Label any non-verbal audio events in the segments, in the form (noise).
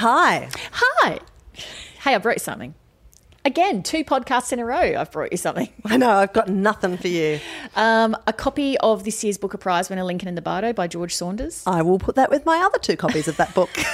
Hi. Hi. Hey, I brought you something. Again, two podcasts in a row, I've brought you something. I know, I've got nothing for you. Um, a copy of this year's Booker Prize winner, Lincoln in the Bardo by George Saunders. I will put that with my other two copies of that book. (laughs) Give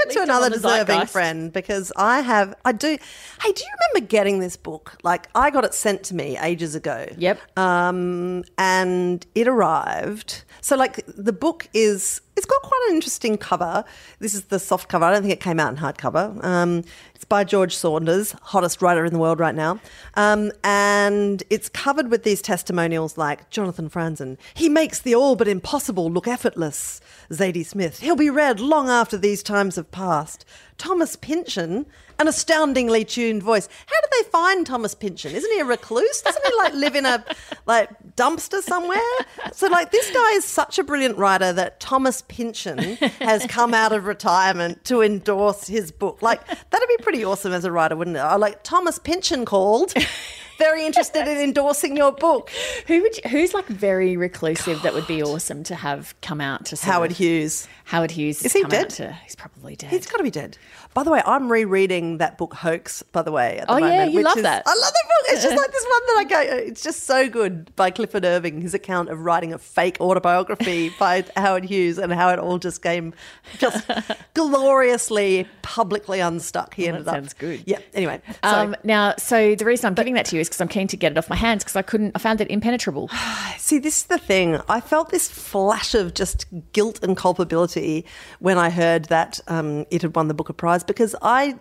it to another deserving zeitgeist. friend because I have, I do. Hey, do you remember getting this book? Like, I got it sent to me ages ago. Yep. Um, and it arrived. So, like, the book is, it's got quite an interesting cover. This is the soft cover. I don't think it came out in hardcover. Um, it's by George Saunders, hottest writer in the world right now. Um, and it's covered with these testimonials like Jonathan Franzen. He makes the all but impossible look effortless. Zadie Smith. He'll be read long after these times have passed. Thomas Pynchon, an astoundingly tuned voice. How did they find Thomas Pynchon? Isn't he a recluse? Doesn't he like live in a like dumpster somewhere? So like this guy is such a brilliant writer that Thomas Pynchon has come out of retirement to endorse his book. Like that'd be pretty awesome as a writer, wouldn't it? I like Thomas Pynchon called. Very interested in endorsing your book. Who would you, who's like very reclusive that would be awesome to have come out to Howard Hughes. Howard Hughes Is he dead? To, he's probably dead. He's got to be dead. By the way, I'm rereading that book Hoax. By the way, at the Oh, yeah, you love is- that. I love that book. It's just (laughs) like this one that I go. It's just so good by Clifford Irving. His account of writing a fake autobiography (laughs) by Howard Hughes and how it all just came just gloriously publicly unstuck. He Well, ended that up. sounds good. Yeah. Anyway, so um, now, so the reason I'm giving that to you because I'm keen to get it off my hands because I couldn't. I found it impenetrable. (sighs) See, this is the thing. I felt this flash of just guilt and culpability when I heard that um, it had won the Booker Prize because I,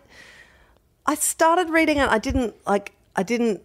I started reading it. I didn't like. I didn't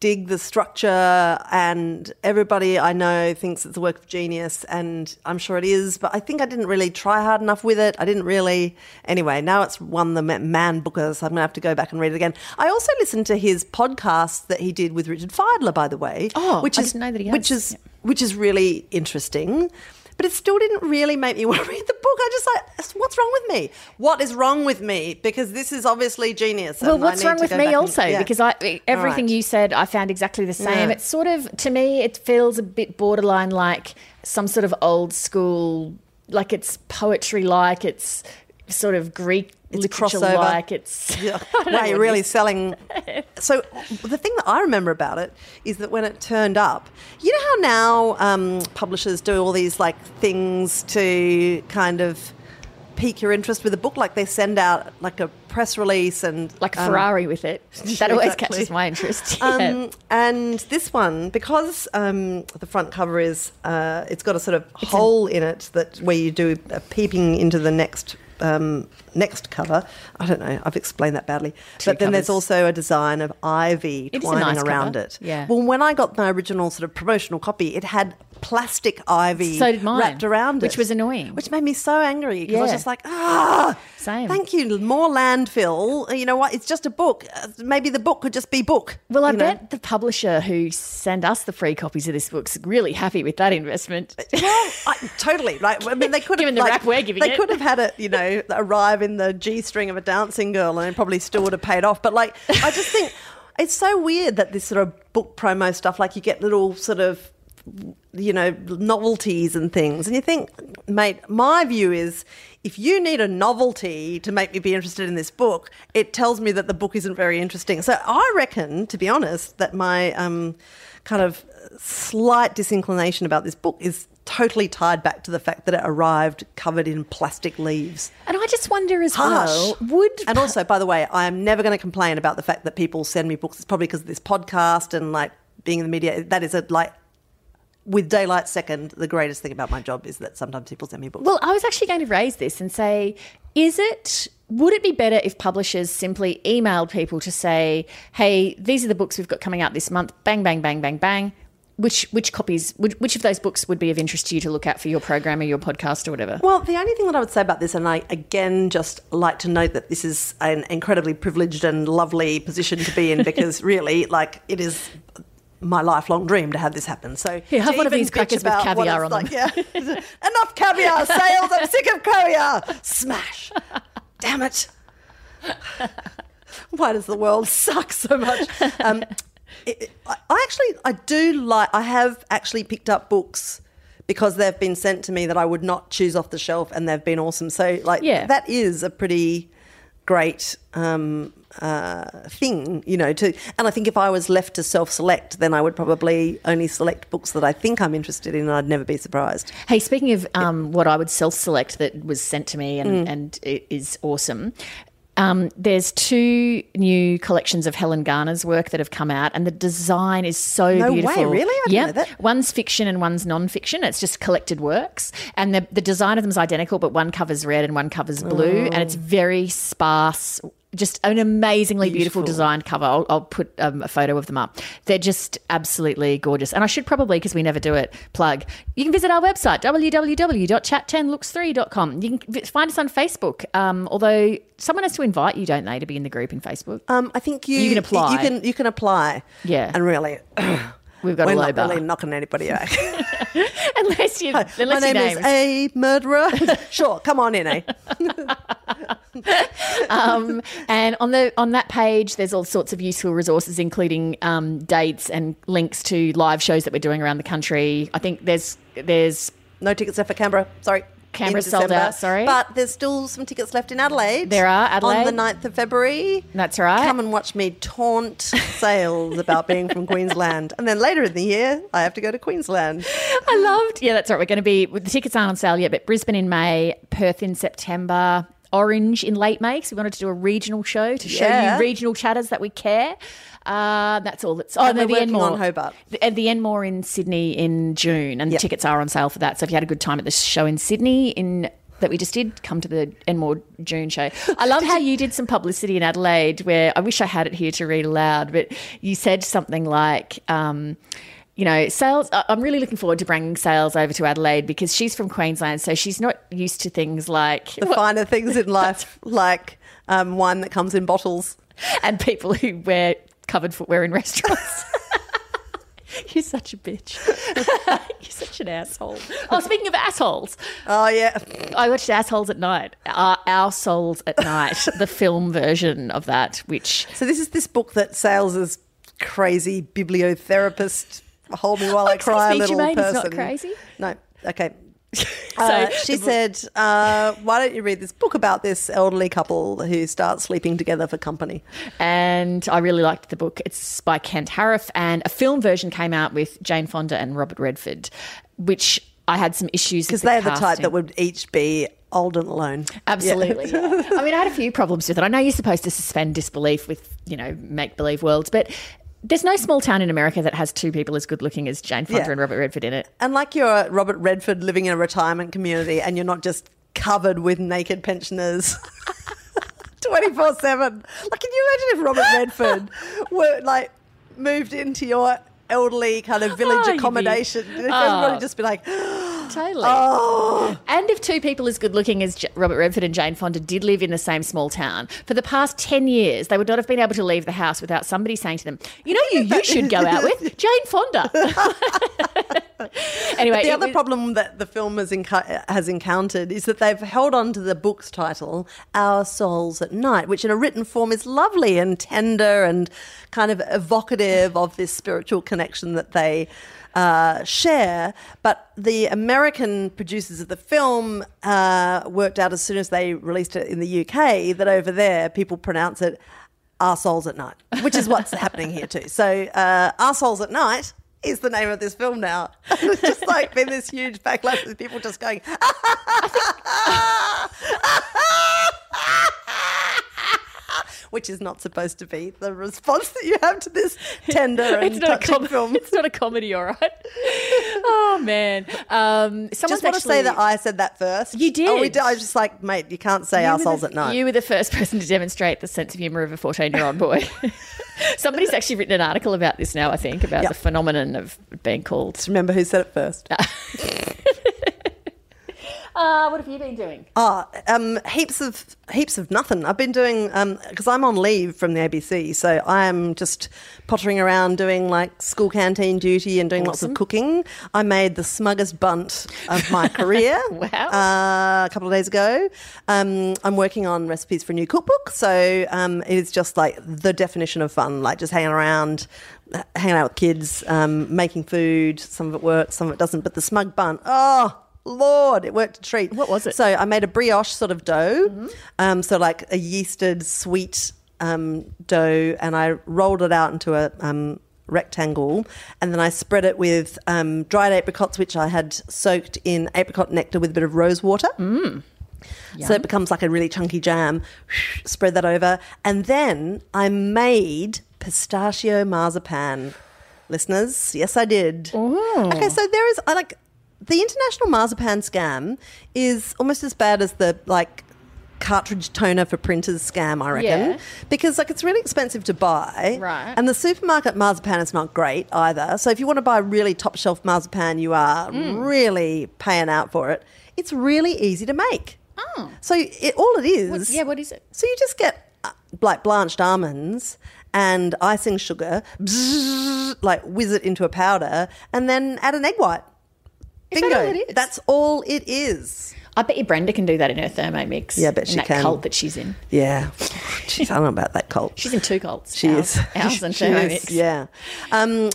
dig the structure, and everybody I know thinks it's a work of genius, and I'm sure it is. But I think I didn't really try hard enough with it. I didn't really. Anyway, now it's won the Man Booker, so I'm gonna have to go back and read it again. I also listened to his podcast that he did with Richard Fidler, by the way. Oh, which I is didn't know that he which is which is really interesting. But it still didn't really make me (laughs) want to read the book. I just like, what's wrong with me? What is wrong with me? Because this is obviously genius. Well, what's wrong with me back and- also? yeah. Because I everything right. you said, I found exactly the same. Yeah. It's sort of to me, it feels a bit borderline like some sort of old school, like it's poetry, like it's sort of Greek It's literature, crossover. like it's. (laughs) Yeah. (laughs) I don't know Wow, you're really selling. (laughs) So the thing that I remember about it is that when it turned up, you know how now um, publishers do all these like things to kind of pique your interest with a book, like they send out like a press release and like a um, Ferrari with it. That always Exactly. catches my interest. Um, and this one, because um, the front cover is, uh, it's got a sort of hole in it that where you do a peeping into the next um, next cover. I don't know. I've explained that badly. Two but then there's also a design of ivy It twining nice around cover. it. Yeah. Well, when I got my original sort of promotional copy, it had plastic ivy So did mine, wrapped around which it, which was annoying. which made me so angry because I was just like, ah, Same. Thank you. More landfill. You know what? It's just a book. Uh, Maybe the book could just be book. Well, I know? bet the publisher who sent us the free copies of this book's really happy with that investment. Well, I, totally. Right. I mean, they (laughs) could have Given the like, rap we're giving They it. could have had it, you know, arrive in the G string of a dancing girl, and it probably still would have paid off. But like, I just think (laughs) it's so weird that this sort of book promo stuff, like you get little sort of, you know, novelties and things, and you think, mate, my view is. If you need a novelty to make me be interested in this book, it tells me that the book isn't very interesting. So I reckon, to be honest, that my um, kind of slight disinclination about this book is totally tied back to the fact that it arrived covered in plastic leaves. And I just wonder as Harsh. well, would And also, by the way, I am never going to complain about the fact that people send me books. It's probably because of this podcast and like being in the media. That is a like with daylight second. The greatest thing about my job is that sometimes people send me books. Well, I was actually going to raise this and say, is it would it be better if publishers simply emailed people to say, "Hey, these are the books we've got coming out this month. Bang, bang, bang, bang, bang." Which which copies? Which, which of those books would be of interest to you to look at for your program or your podcast or whatever? Well, the only thing that I would say about this, and I again just like to note that this is an incredibly privileged and lovely position to be in (laughs) because really, like, it is my lifelong dream to have this happen. So Here, have one of these crackers with caviar on like, Yeah, (laughs) enough caviar (laughs) sales. I'm sick of caviar. Smash. Damn it. Why does the world suck so much? Um, it, I actually, I do like. I have actually picked up books because they've been sent to me that I would not choose off the shelf and they've been awesome. So, like, Yeah. that is a pretty great um, uh, thing, you know. To and I think if I was left to self-select, then I would probably only select books that I think I'm interested in, and I'd never be surprised. Hey, speaking of um, what I would self select that was sent to me and, Mm. and it is awesome. Um, there's two new collections of Helen Garner's work that have come out, and the design is so No way, beautiful. really? I didn't yeah, one's fiction and one's non-fiction. It's just collected works, and the the design of them is identical, but one covers red and one covers blue, and Oh. it's very sparse. Just an amazingly beautiful, Beautiful. designed cover. I'll, I'll put um, a photo of them up. They're just absolutely gorgeous. And I should probably, because we never do it, plug. You can visit our website, www.chat10looks3.com. You can find us on Facebook, um, although someone has to invite you, don't they, to be in the group in Facebook? Um, I think you You can apply. You can you can apply. Yeah. and really, (clears throat) We've got we're a low not bar. really knocking anybody out. (laughs) unless you, unless My name is a murderer. (laughs) sure, come on in, eh? (laughs) um, and on the on that page, there's all sorts of useful resources, including um, dates and links to live shows that we're doing around the country. I think there's there's No tickets left for Canberra. Sorry. Canberra's in sold out, sorry. But there's still some tickets left in Adelaide. There are, Adelaide. On the 9th of February. That's right. Come and watch me taunt sales about being from (laughs) Queensland. And then later in the year, I have to go to Queensland. I loved. Yeah, that's right. We're going to be. The tickets aren't on sale yet, but Brisbane in May, Perth in September, Orange in late May. So we wanted to do a regional show to show Yeah. you regional chatters that we care. Uh, that's all. That's oh And the Enmore on Hobart. The, and the Enmore in Sydney in June, and Yep. the tickets are on sale for that. So if you had a good time at the show in Sydney in that we just did, come to the Enmore June show. I love (laughs) how you did some publicity in Adelaide, where I wish I had it here to read aloud, but you said something like. Um, you know, sales. I'm really looking forward to bringing sales over to Adelaide because she's from Queensland, so she's not used to things like The finer things in life, (laughs) like um, wine that comes in bottles. and people who wear covered footwear in restaurants. (laughs) (laughs) You're such a bitch. You're such an asshole. Oh, speaking of assholes, Oh, yeah. I watched Assholes at Night. Our, Our Souls at Night, the film version of that, which So this is this book that Sales is crazy bibliotherapist hold me while I cry, me, little Jermaine, person. it's not crazy? No. Okay. (laughs) Uh, So she book- said, uh, "Why don't you read this book about this elderly couple who start sleeping together for company?" and I really liked the book. It's by Kent Haruf, and a film version came out with Jane Fonda and Robert Redford, which I had some issues Because with they're the type that would each be old and alone. Absolutely. yeah. I mean, I had a few problems with it. I know you're supposed to suspend disbelief with, you know, make believe worlds, but there's no small town in America that has two people as good looking as Jane Fonda Yeah. and Robert Redford in it. And like you're Robert Redford living in a retirement community, and you're not just covered with naked pensioners. (laughs) 24 7. Like, can you imagine if Robert Redford (laughs) were like moved into your elderly kind of village Oh, be- accommodation? If Oh. everybody just be like, (gasps) Totally. oh, And if two people as good looking as J- Robert Redford and Jane Fonda did live in the same small town for the past 10 years, they would not have been able to leave the house without somebody saying to them, You know, you, you should go out with (laughs) Jane Fonda. (laughs) (laughs) anyway, The other was- problem that the film has, has encountered is that they've held on to the book's title, Our Souls at Night, which in a written form is lovely and tender and kind of evocative of this spiritual connection that they uh, share. But the American producers of the film uh, worked out as soon as they released it in the UK that over there people pronounce it Our Souls at Night, which is what's (laughs) happening here too. So, uh, Our Souls at Night is the name of this film now. it's (laughs) (laughs) just like been this huge backlash with people just going, (laughs) which is not supposed to be the response that you have to this tender (laughs) and it's not, a touching com- film. it's not a comedy, all right? (laughs) Oh, man. Um, just want to say that I said that first. You did. Oh, we did. I was just like, mate, you can't say You our souls the- at night. You were the first person to demonstrate the sense of humour of a 14 year old boy. (laughs) Somebody's actually written an article about this now, I think, about Yeah. the phenomenon of being called. Just remember who said it first. Uh, what have you been doing? Ah, um, heaps of heaps of nothing. I've been doing because I'm on leave from the ABC, so I am just pottering around doing like school canteen duty and doing lots of cooking. I made the smuggest bunt of my (laughs) career. Wow. Uh, a couple of days ago. Um, I'm working on recipes for a new cookbook, so um, it is just like the definition of fun, like just hanging around. Hanging out with kids, um, making food. Some of it works, some of it doesn't. But the smug bun, oh, Lord, it worked a treat. What was it? So I made a brioche sort of dough, um, so like a yeasted sweet um, dough, and I rolled it out into a um, rectangle, and then I spread it with um, dried apricots, which I had soaked in apricot nectar with a bit of rose water. So it becomes like a really chunky jam. Spread that over, and then I made pistachio marzipan. Listeners, yes, I did. Okay, so there is I like the international marzipan scam is almost as bad as the like cartridge toner for printers scam, I reckon. Yeah. Because like it's really expensive to buy. Right. And the supermarket marzipan is not great either. So if you want to buy really top shelf marzipan, you are Mm. really paying out for it. It's really easy to make. Oh. So it, all it is What- yeah, what is it? so you just get uh, like blanched almonds and icing sugar, bzzz, like whiz it into a powder, and then add an egg white. Is that all it is? That's all it is. I bet you Brenda can do that in her Thermomix. Yeah, I bet in she that can. cult that she's in. Yeah. Jeez, I don't know about that cult. She's in two cults. She ours, is. (laughs) Ours and She is, Thermomix. Yeah. Um,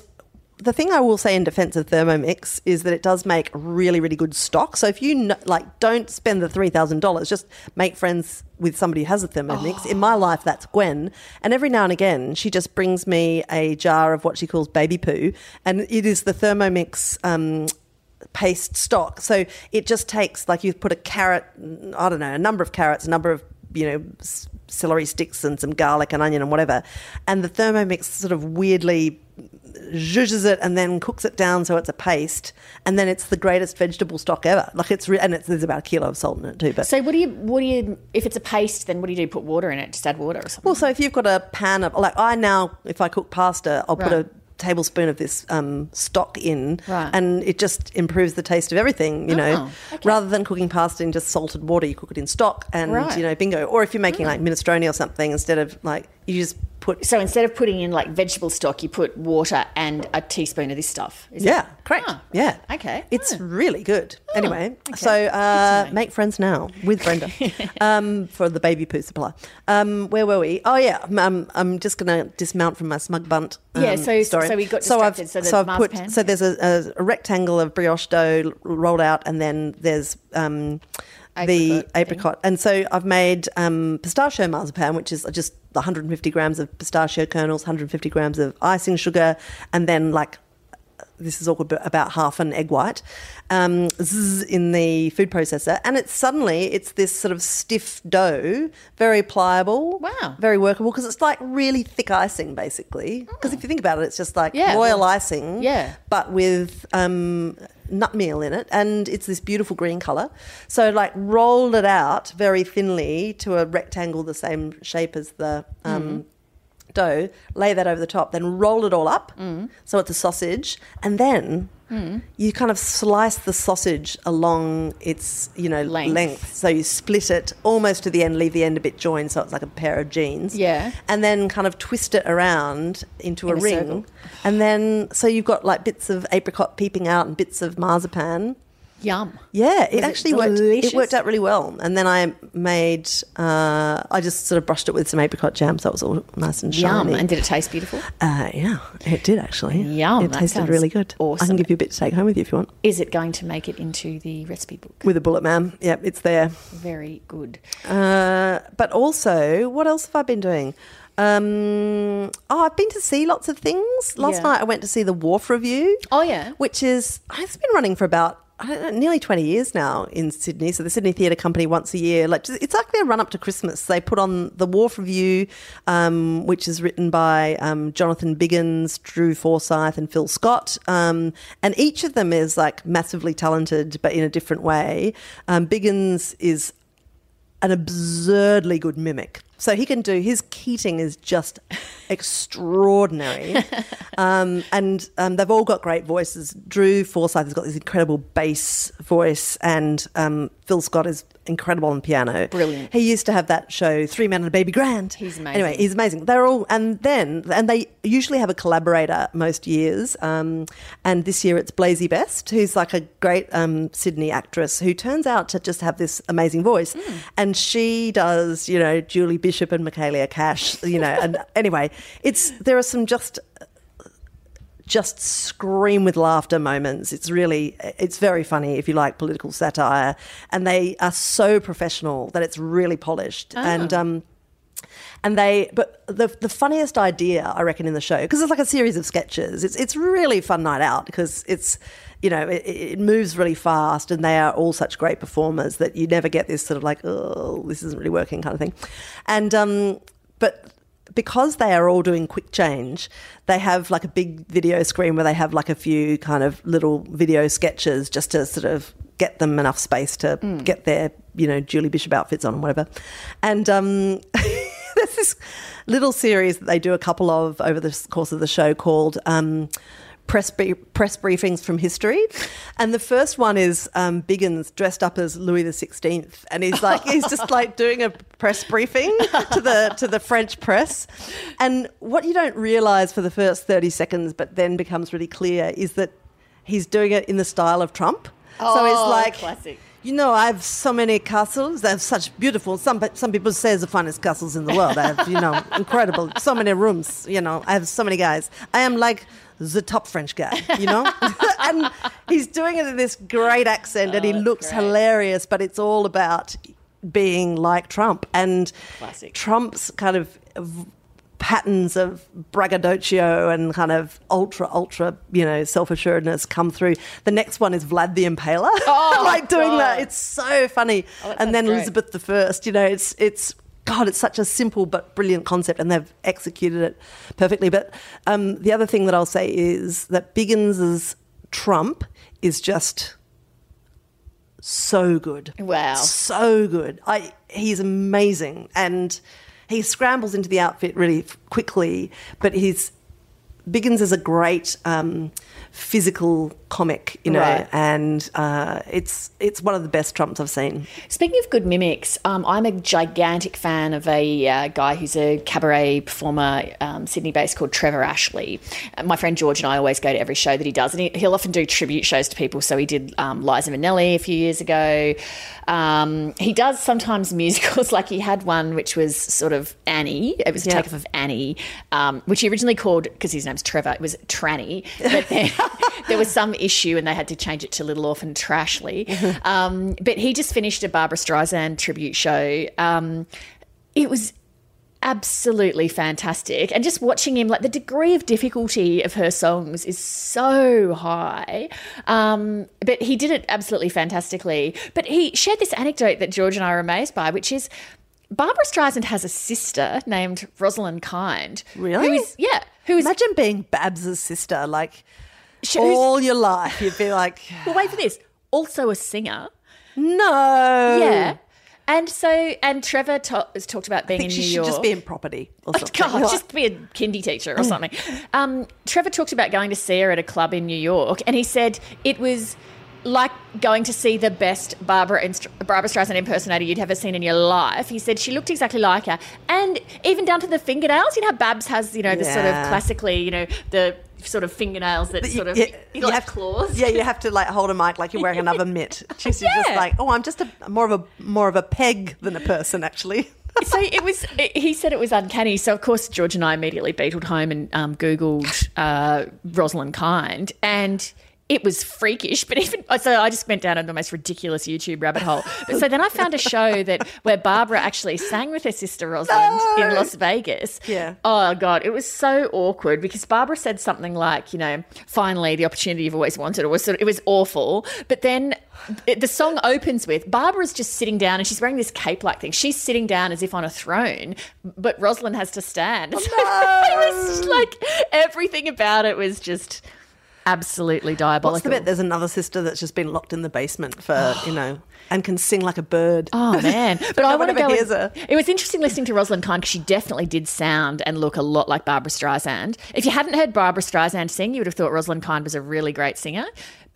the thing I will say in defense of Thermomix is that it does make really, really good stock. So if you kn- like, don't spend the three thousand dollars. Just make friends with somebody who has a Thermomix. In my life, that's Gwen, and every now and again, she just brings me a jar of what she calls baby poo, and it is the Thermomix. Um, paste stock. So it just takes like you put a carrot, I don't know, a number of carrots, a number of you know s- celery sticks and some garlic and onion and whatever, and the Thermomix sort of weirdly zhuzhes it and then cooks it down so it's a paste, and then it's the greatest vegetable stock ever. Like it's re- and it's, there's about a kilo of salt in it too. But So what do you what do you if it's a paste then what do you do? Put water in it? Just add water or something? Well, so if you've got a pan of like I now, if I cook pasta, I'll put a tablespoon of this um, stock in, Right. and it just improves the taste of everything. You know, Oh, okay. rather than cooking pasta in just salted water, you cook it in stock, and Right. You know, bingo. Or if you're making like minestrone or something, instead of like you just put. So instead of putting in like vegetable stock, you put water and a teaspoon of this stuff. Yeah, it? correct. Ah, yeah, Okay. It's Oh. really good. Anyway, okay. so uh, make friends now with Brenda (laughs) um, for the baby poo supply. Um, where were we? Oh yeah, um, I'm just going to dismount from my smug bunt. Um, Yeah, so- story. so we got so I've, so so I've put marzipan. so there's a, a, rectangle of brioche dough rolled out, and then there's um, the apricot, and so I've made um, pistachio marzipan, which is just 150 grams of pistachio kernels, 150 grams of icing sugar, and then like this is all ab- about half an egg white um, zzz, in the food processor and it's suddenly it's this sort of stiff dough very pliable Wow. very workable because it's like really thick icing basically because if you think about it it's just like Yeah, royal well, icing yeah. but with um, nut meal in it and it's this beautiful green color so like rolled it out very thinly to a rectangle the same shape as the um, dough, lay that over the top, then roll it all up mm. so it's a sausage, and then mm. you kind of slice the sausage along its you know Length. length. So you split it almost to the end, leave the end a bit joined, so it's like a pair of jeans. Yeah. and then kind of twist it around into In a a ring, and then so you've got like bits of apricot peeping out and bits of marzipan. Yum. Yeah, it Was it actually worked. It worked out really well. And then I made, uh, I just sort of brushed it with some apricot jam, so it was all nice and shiny. Yum. And did it taste beautiful? uh, yeah, it did actually. Yum, It tasted really good. Awesome. I can give you a bit to take home with you if you want. Is it going to make it into the recipe book? With a bullet, ma'am. Yep, it's there. Very good. Uh, but also, what else have I been doing? Um, oh, I've been to see lots of things. Last Yeah. night I went to see the Wharf Review. Oh, yeah. which is it's been running for about know, nearly 20 years now in Sydney. So the Sydney Theatre Company once a year, like it's like their run up to Christmas. They put on the Wharf Review, um, which is written by um, Jonathan Biggins, Drew Forsyth, and Phil Scott. Um, and each of them is like massively talented, but in a different way. Um, Biggins is an absurdly good mimic. So he can do his Keating is just (laughs) extraordinary, um, and um, they've all got great voices. Drew Forsyth has got this incredible bass voice, and um, Phil Scott is incredible on piano. Brilliant. He used to have that show, Three Men and a Baby Grand. He's amazing. Anyway, he's amazing. They're all, and then, and they usually have a collaborator most years. Um, and this year it's Blazey Best, who's like a great um, Sydney actress who turns out to just have this amazing voice. Hmm. And she does, you know, Julie Bishop and Michaelia Cash, you know. and (laughs) anyway, it's there are some just just scream with laughter moments. It's really, it's very funny if you like political satire, and they are so professional that it's really polished. And um, and they, but the the funniest idea I reckon in the show because it's like a series of sketches. It's it's really fun night out because it's. You know, it, it moves really fast, and they are all such great performers that you never get this sort of like, oh, this isn't really working kind of thing. And um, but because they are all doing quick change, they have like a big video screen where they have like a few kind of little video sketches just to sort of get them enough space to get their, you know, Julie Bishop outfits on and whatever. And um, (laughs) there's this little series that they do a couple of over the course of the show called. Um, Press, brie- press briefings from history, and the first one is um, Biggins dressed up as Louis the Sixteenth, and he's like he's just like (laughs) doing a press briefing to the to the French press, and what you don't realise for the first thirty seconds, but then becomes really clear, is that he's doing it in the style of Trump. so Oh, it's like classic. you know, I have so many castles. I have such beautiful. Some some people say it's the finest castles in the world. I have, you know, (laughs) incredible. So many rooms. You know, I have so many guys. I am like the top French guy. You know, (laughs) and he's doing it in this great accent, and he Oh, looks great. hilarious. But it's all about being like Trump and Classic. Trump's kind of. Patterns of braggadocio and kind of ultra, ultra, you know, self assuredness come through. The next one is Vlad the Impaler, (laughs) Oh, like doing God. that. It's so funny. Oh, that and then great. Elizabeth the First, you know, it's it's God, it's such a simple but brilliant concept, and they've executed it perfectly. But um, the other thing that I'll say is that Biggins's Trump is just so good. Wow. so good. I he's amazing, and he scrambles into the outfit really quickly. But he's Biggins is a great um, physical comic, you know, Right. and uh, it's it's one of the best Trumps I've seen. Speaking of good mimics, um, I'm a gigantic fan of a uh, guy who's a cabaret performer, um, Sydney based, called Trevor Ashley. Uh, my friend George and I always go to every show that he does, and he, he'll often do tribute shows to people. So he did um, Liza Minnelli a few years ago. Um, he does sometimes musicals, (laughs) like he had one which was sort of Annie. It was a Yeah. takeoff of Annie, um, which he originally called, because his name's Trevor, it was Tranny. But then (laughs) there was some issue and they had to change it to Little Orphan Trashly. (laughs) Um, but he just finished a Barbara Streisand tribute show. Um, it was absolutely fantastic and just watching him like the degree of difficulty of her songs is so high um, but he did it absolutely fantastically but he shared this anecdote that george and i were amazed by which is barbara streisand has a sister named rosalind kind Really? who is yeah who is Imagine being Babs's sister, like Sh- who's- all your life. You'd be like, well, wait for this also a singer no. yeah and so and trevor has talked about being in she new should york just be in property or something. God, Like- just be a kindy teacher or something. Um, Trevor talked about going to see her at a club in New York, and he said it was like going to see the best Barbara Inst- Barbara Streisand impersonator you'd ever seen in your life. He said she looked exactly like her, and even down to the fingernails. You know how Babs has, you know, the sort of Yeah. classically, you know, the sort of fingernails that sort of Yeah, (laughs) you like have claws. Yeah, you have to like hold a mic like you're wearing another (laughs) mitt. She's just Yeah. like, oh, I'm just a more of a more of a peg than a person, actually. (laughs) so it was. It, he said it was uncanny. So of course George and I immediately beetled home and um, googled uh, Rosalind Kind, and it was freakish. (laughs) But even oh, so, I just went down the most ridiculous YouTube rabbit hole. But so then I found a show that where Barbara actually sang with her sister Rosalind No. in Las Vegas. Yeah. Oh god, it was so awkward because Barbara said something like, you know, finally the opportunity you've always wanted. It was sort of, it was awful. But then it, the song opens with Barbara's just sitting down and she's wearing this cape-like thing. She's sitting down as if on a throne, but Rosalind has to stand. So (laughs) oh, it was like everything about it was just absolutely diabolical. What's the bet? There's another sister that's just been locked in the basement for you know, and can sing like a bird. Oh (laughs) man! But I want to go. hears in- her. It was interesting listening to Rosalind Kahn because she definitely did sound and look a lot like Barbara Streisand. If you hadn't heard Barbara Streisand sing, you would have thought Rosalind Kahn was a really great singer.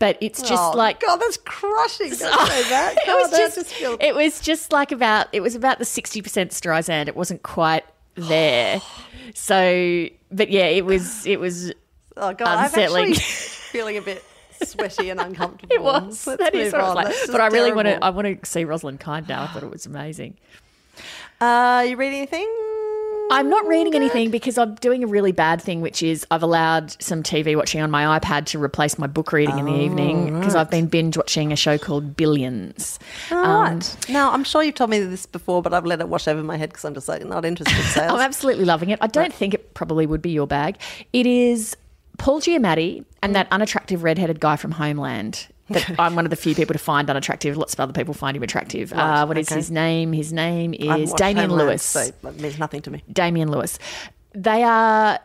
But it's just Oh, like God, that's crushing. Don't (laughs) say that. it was God, that just, feels- it was just like about it was about the sixty percent Streisand. It wasn't quite there. (gasps) so, but yeah, it was it was. Oh God, I'm actually (laughs) feeling a bit sweaty and uncomfortable. It was. Let's that is move what I was on. like. But I really want to. I want to see Rosalind Kind now. I thought it was amazing. Uh, you read anything? I'm not reading Good. anything because I'm doing a really bad thing, which is I've allowed some TV watching on my iPad to replace my book reading in the evening because I've been binge watching a show called Billions. All right. Now, I'm sure you've told me this before, but I've let it wash over my head because I'm just like not interested in (laughs) sales. I'm absolutely loving it. I don't think it probably would be your bag. It is Paul Giamatti and that unattractive redheaded guy from Homeland. That (laughs) I'm one of the few people to find unattractive. Lots of other people find him attractive. Right, uh, what is okay. his name? His name is Damian Homeland, Lewis. So that means nothing to me. Damian Lewis. They are.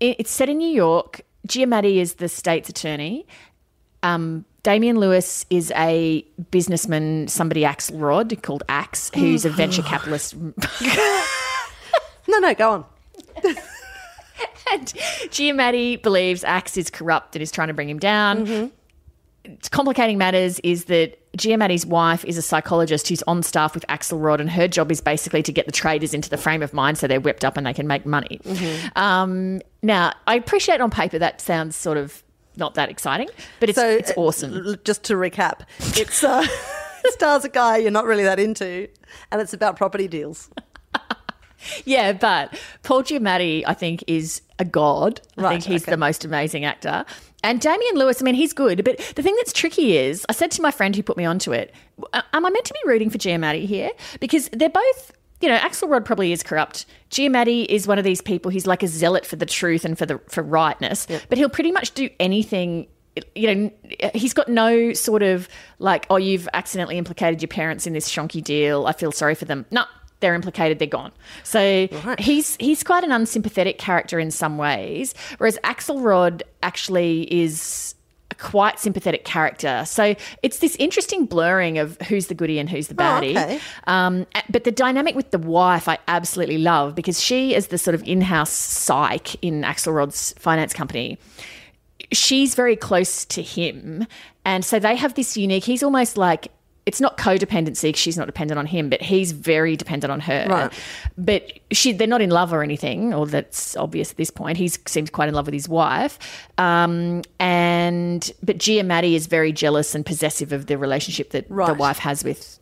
It's set in New York. Giamatti is the state's attorney. Um, Damian Lewis is a businessman, somebody Axelrod called Axe, who's a venture capitalist. (laughs) No, no, go on. (laughs) (laughs) and Giamatti believes Axe is corrupt and is trying to bring him down. It's complicating matters is that Giamatti's wife is a psychologist who's on staff with Axelrod, and her job is basically to get the traders into the frame of mind so they're whipped up and they can make money. Um, now, I appreciate on paper that sounds sort of not that exciting, but it's, So it's uh, awesome. Just to recap, it's uh, (laughs) it stars a guy you're not really that into, and it's about property deals. (laughs) Yeah, but Paul Giamatti, I think, is a god. I think he's okay. the most amazing actor. And Damian Lewis, I mean, he's good. But the thing that's tricky is, I said to my friend who put me onto it, "Uh, am I meant to be rooting for Giamatti here? Because they're both. You know, Axelrod probably is corrupt. Giamatti is one of these people. He's like a zealot for the truth and for the for rightness. But he'll pretty much do anything you know, he's got no sort of like, oh, you've accidentally implicated your parents in this shonky deal. I feel sorry for them. No, they're implicated. They're gone. So he's he's quite an unsympathetic character in some ways, whereas Axelrod actually is a quite sympathetic character. So it's this interesting blurring of who's the goody and who's the baddie. okay. Um, but the dynamic with the wife, I absolutely love because she is the sort of in-house psych in Axelrod's finance company she's very close to him. And so they have this unique, he's almost like, it's not codependency she's not dependent on him, but he's very dependent on her. Right. But she, they're not in love or anything, or that's obvious at this point. He seems quite in love with his wife. Um, and, but Giamatti is very jealous and possessive of the relationship that the wife has with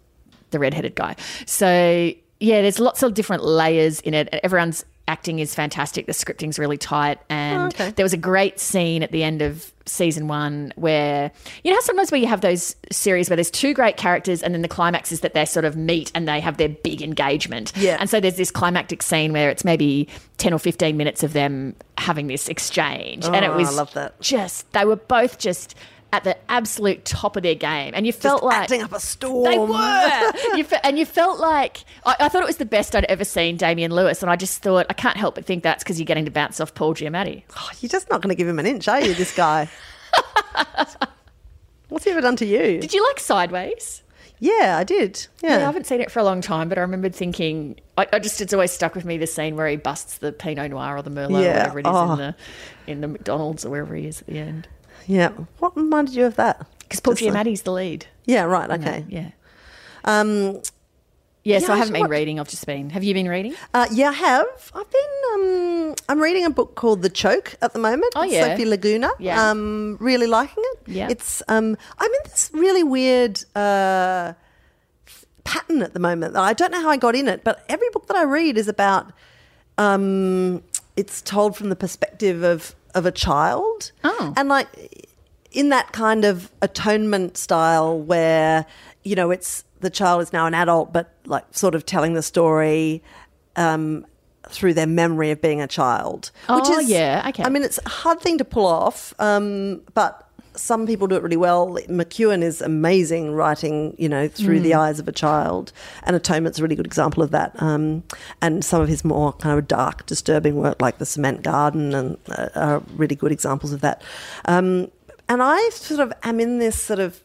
the redheaded guy. So yeah, there's lots of different layers in it. Everyone's acting is fantastic. The scripting's really tight, and okay. there was a great scene at the end of season one where you know how sometimes where you have those series where there's two great characters, and then the climax is that they sort of meet and they have their big engagement. Yeah. and so there's this climactic scene where it's maybe ten or fifteen minutes of them having this exchange, and it Oh, I was love that. Just they were both just. At the absolute top of their game, and you felt Just like acting up a storm. they were. (laughs) you fe- and you felt like I, I thought it was the best I'd ever seen Damian Lewis, and I just thought I can't help but think that's because you're getting to bounce off Paul Giamatti. Oh, you're just not going to give him an inch, are you? This guy. (laughs) What's he ever done to you? Did you like Sideways? yeah, I did. Yeah. I haven't seen it for a long time, but I remembered thinking I, I just it's always stuck with me the scene where he busts the Pinot Noir or the Merlot or whatever it is Oh. in the in the McDonald's or wherever he is at the end. Yeah. What reminded you of that? Because Paul Just like- the lead. yeah, right. Okay. Yeah. Um, Yeah, Yeah, so I I haven't been reading. I've just been. Have you been reading? uh, yeah, I have. I've been. Um, I'm reading a book called The Choke at the moment. Oh, yeah. Sophie Laguna. Yeah. Um, really liking it. Yeah. It's. Um, I'm in this really weird. Uh, pattern at the moment. I don't know how I got in it, but every book that I read is about um, it's told from the perspective of of a child. Oh. And like in that kind of atonement style where, you know, it's the child is now an adult, but like sort of telling the story um, through their memory of being a child. Oh, yeah, okay. I mean, it's a hard thing to pull off, um, but some people do it really well. McEwan is amazing writing, you know, through the eyes of a child, and Atonement's a really good example of that. Um, and some of his more kind of dark, disturbing work, like The Cement Garden, and uh, are really good examples of that. Um, and I sort of am in this sort of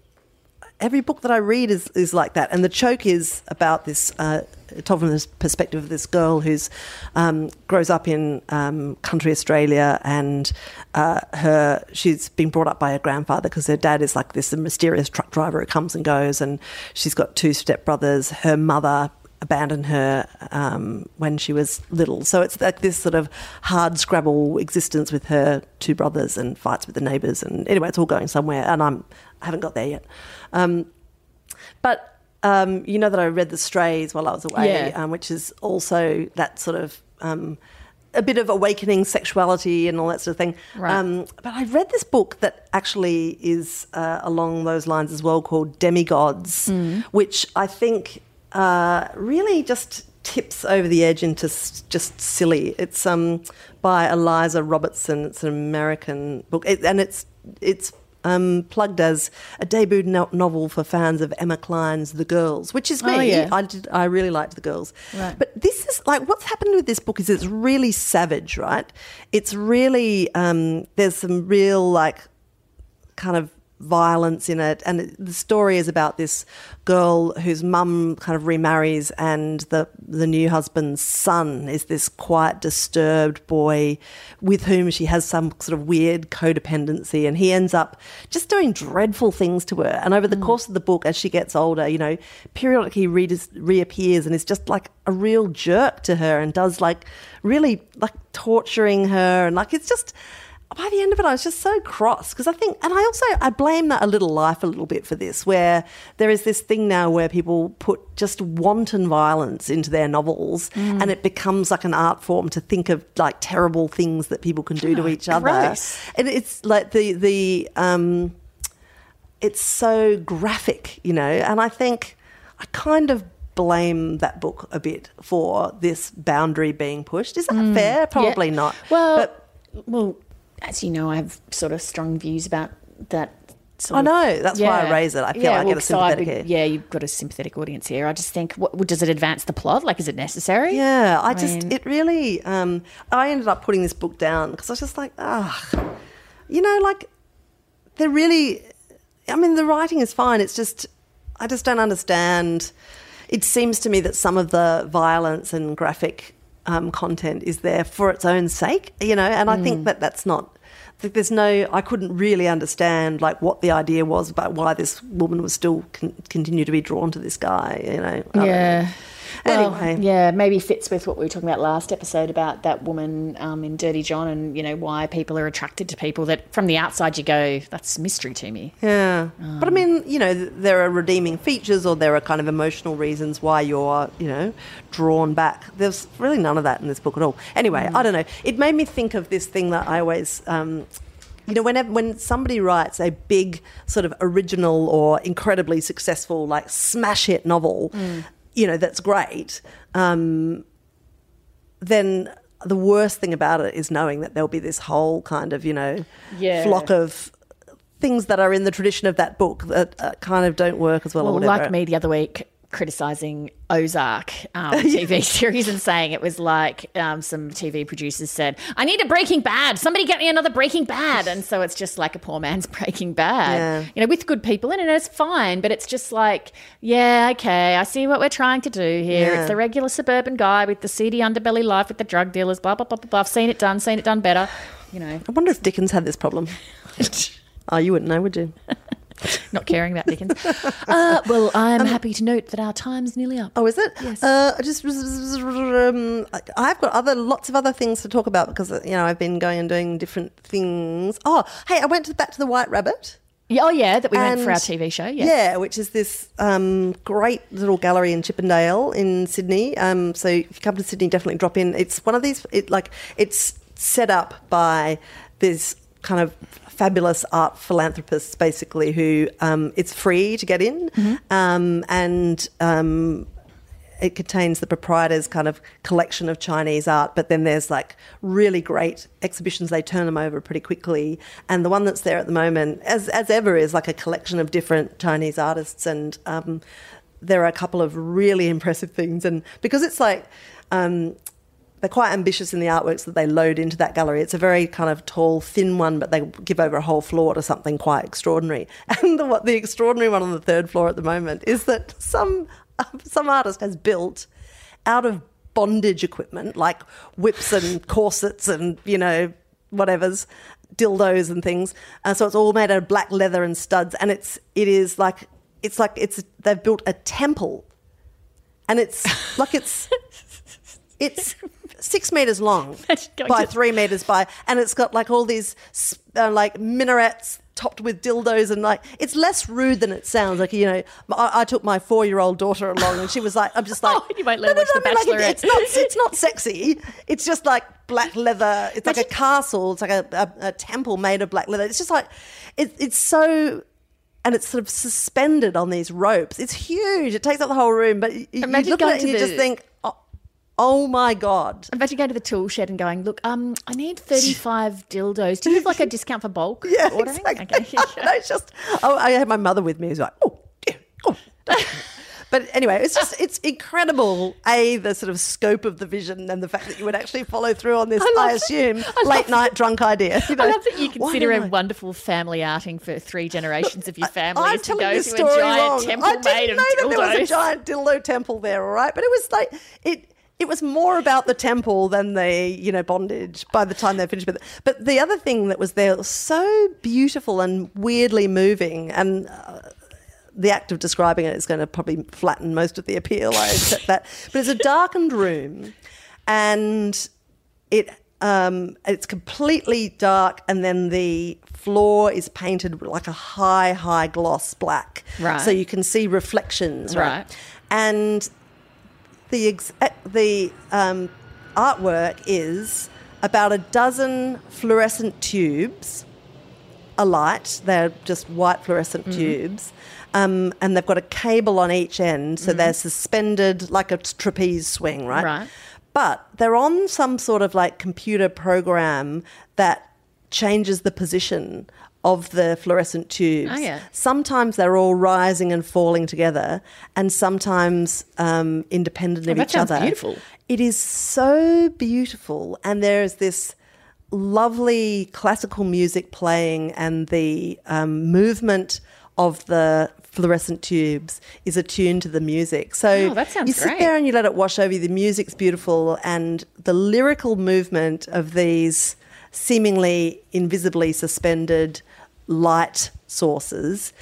every book that I read is, is like that. And the choke is about this, uh, told from the perspective of this girl who's um, grows up in um, country Australia, and uh, her she's been brought up by her grandfather because her dad is like this mysterious truck driver who comes and goes, and she's got two stepbrothers. Her mother abandoned her um, when she was little. So it's like this sort of hard scrabble existence with her two brothers and fights with the neighbours. And anyway, it's all going somewhere, and I'm I haven't got there yet. Um, but um, you know that I read The Strays while I was away, Yeah. um, which is also that sort of. Um, a bit of awakening sexuality and all that sort of thing. Right. Um, but I read this book that actually is uh, along those lines as well, called Demigods, which I think uh, really just tips over the edge into s- just silly. It's um, by Eliza Robertson. It's an American book, it, and it's it's um, plugged as a debut no- novel for fans of Emma Cline's The Girls, which is me. Oh, yeah. I did, I really liked The Girls, Right. but this is like what's happened with this book is it's really savage, right? It's really um, there's some real like kind of violence in it. And the story is about this girl whose mum kind of remarries and the the new husband's son is this quite disturbed boy with whom she has some sort of weird codependency. And he ends up just doing dreadful things to her. And over the mm. course of the book as she gets older you know periodically re- reappears and is just like a real jerk to her and does like really like torturing her. And like it's just by the end of it, I was just so cross because I think, and I also I blame that a little life a little bit for this, where there is this thing now where people put just wanton violence into their novels, and it becomes like an art form to think of like terrible things that people can do to each other, and it's like the the um, it's so graphic, you know, and I think I kind of blame that book a bit for this boundary being pushed. Is that fair? Probably Yeah. not. Well, but well, as you know, I have sort of strong views about that. Sort I know, that's why I raise it. I feel I get a I sympathetic would- Yeah, you've got a sympathetic audience here. I just think, what, does it advance the plot? Like, is it necessary? Yeah, I just mean- it really. Um, I ended up putting this book down because I was just like, ah, you know, like they're really. I mean, the writing is fine. It's just I just don't understand. It seems to me that some of the violence and graphic um, content is there for its own sake, you know, and I Mm. think that that's not. There's no, I couldn't really understand like what the idea was about why this woman was still con- continue to be drawn to this guy, you know. Don't know. Yeah. Well, Anyway. yeah, maybe fits with what we were talking about last episode about that woman um, in Dirty John and, you know, why people are attracted to people that from the outside you go, that's mystery to me. Yeah. Um, but I mean, you know, th- there are redeeming features or there are kind of emotional reasons why you're, you know, drawn back. There's really none of that in this book at all. Anyway, Mm. I don't know. It made me think of this thing that I always. Um, you know, whenever when somebody writes a big sort of original or incredibly successful, like smash hit novel, Mm. You know, that's great. Um, then the worst thing about it is knowing that there'll be this whole kind of, you know, Yeah. flock of things that are in the tradition of that book that uh, kind of don't work as well, or Well, whatever. like me the other week, criticizing Ozark um, (laughs) TV series and saying it was like um, some TV producers said, "I need a Breaking Bad. Somebody get me another Breaking Bad." And so it's just like a poor man's (laughs) Breaking Bad, Yeah. you know, with good people in it. and It's fine, but it's just like, yeah, okay, I see what we're trying to do here. Yeah. It's the regular suburban guy with the seedy underbelly life with the drug dealers. Blah blah blah blah. blah. I've seen it done, seen it done better. You know, I wonder if Dickens had this problem. (laughs) oh, you wouldn't know, would you? (laughs) not caring about Dickens. Uh, well, I'm happy to note that our time's nearly up. Oh, is it? Yes. Uh, I just um, I've got other lots of other things to talk about because you know I've been going and doing different things. Oh, hey, I went to, back to the White Rabbit. Yeah, Oh yeah, that we went for our TV show. Yes. Yeah, which is this um, great little gallery in Chippendale in Sydney. Um, so if you come to Sydney, definitely drop in. It's one of these. It like it's set up by this kind of fabulous art philanthropists, basically, who um, it's free to get in, um, and um, it contains the proprietor's kind of collection of Chinese art, but then there's like really great exhibitions. They turn them over pretty quickly, and the one that's there at the moment, as as ever, is like a collection of different Chinese artists, and um, there are a couple of really (laughs) impressive things. And because it's like um, they're quite ambitious in the artworks that they load into that gallery. It's a very kind of tall, thin one, but they give over a whole floor to something quite extraordinary. (laughs) And the, what the extraordinary one on the third floor at the moment is that some (laughs) some artist has built out of bondage equipment like whips and corsets and you know whatever's dildos and things. Uh, so it's all made out of black leather and studs, and it's it is like it's like it's they've built a temple, and it's like it's (laughs) it's six meters long (laughs) by three meters by, and it's got like all these uh, like minarets topped with dildos and like it's less rude than it sounds. Like you know, I, I took my four year old daughter along, and she was like, "I'm just (laughs) like, Oh, you her watch The I mean, like, it's not (laughs) it's not sexy. It's just like black leather. It's like a castle. It's like a, a, a temple made of black leather. It's just like it, it's so. And it's sort of suspended on these ropes. It's huge. It takes up the whole room. But you, you look at it and you just think, oh, my god. I'm about to go to the tool shed and going, look, um, I need 35 (laughs) dildos. Do you have like a (laughs) discount for bulk Yeah, ordering? exactly. Okay. (laughs) no, it's just. Oh, I had my mother with me. Who's like, oh, dear, oh. But anyway, it's just it's incredible. A the sort of scope of the vision and the fact that you would actually follow through on this. I I, assume I late night drunk idea. You know? I love that you consider a I- wonderful family outing for three generations of your family I'm to go to a giant wrong. temple I didn't made know of that there was a giant dildo temple there, all right? But it was like it. It was more about the temple than the, you know, bondage by the time they finished with it. But the other thing that was there was so beautiful and weirdly moving, and uh, the act of describing it is going to probably flatten most of the appeal. I accept that. (laughs) But it's a darkened room, and it um, it's completely dark, and then the floor is painted like a high, high gloss black, Right. So you can see reflections, right? Right. And the ex- uh, the um, artwork is about a dozen fluorescent tubes alight. They're just white fluorescent Mm-hmm. tubes. Um, and they've got a cable on each end, so they're suspended like a trapeze swing, right? Right. But they're on some sort of like computer program that changes the position of the fluorescent tubes. Oh, yeah. Sometimes they're all rising and falling together, and sometimes um, independent of Oh, that each other. beautiful. It is so beautiful, and there is this lovely classical music playing, and the um, movement of the fluorescent tubes is attuned to the music. So Oh, that sounds you sit great. there and you let it wash over you. The music's beautiful, and the lyrical movement of these seemingly invisibly suspended light sources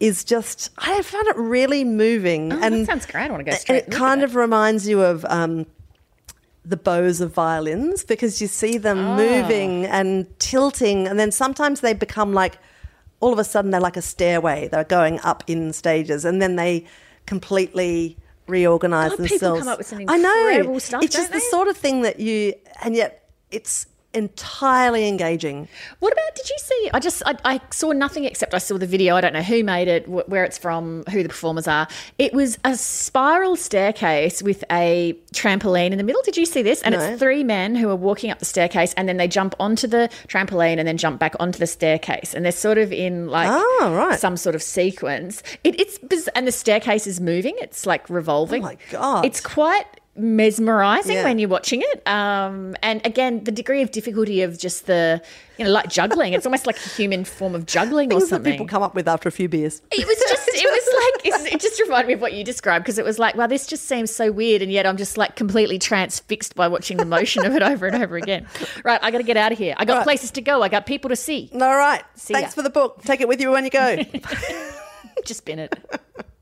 is just I found it really moving. Oh, and that sounds great. I want to go and straight. it and look kind of reminds you of um, the bows of violins because you see them Ah. moving and tilting, and then sometimes they become like all of a sudden they're like a stairway. They're going up in stages, and then they completely reorganize God, people themselves. come up with some I know incredible stuff, It's just the sort of thing that you, and yet it's entirely engaging. What about? Did you see? I just I, I saw nothing except I saw the video. I don't know who made it, wh- where it's from, who the performers are. It was a spiral staircase with a trampoline in the middle. Did you see this? And No. it's three men who are walking up the staircase, and then they jump onto the trampoline and then jump back onto the staircase, and they're sort of in like Oh, right. some sort of sequence. It, it's biz- and the staircase is moving. It's like revolving. Oh my God. It's quite mesmerizing Yeah. when you're watching it. Um, and again, the degree of difficulty of just the, you know, like juggling. It's almost like a human form of juggling or Things that something. people come up with after a few beers. it was just, (laughs) it was like, it just reminded me of what you described because it was like, wow, this just seems so weird. And yet I'm just like completely transfixed by watching the motion of it over and over again. Right. I got to get out of here. I got Right. places to go. I got people to see. All right. See Thanks ya. for the book. Take it with you when you go. (laughs) Just bin it. (laughs)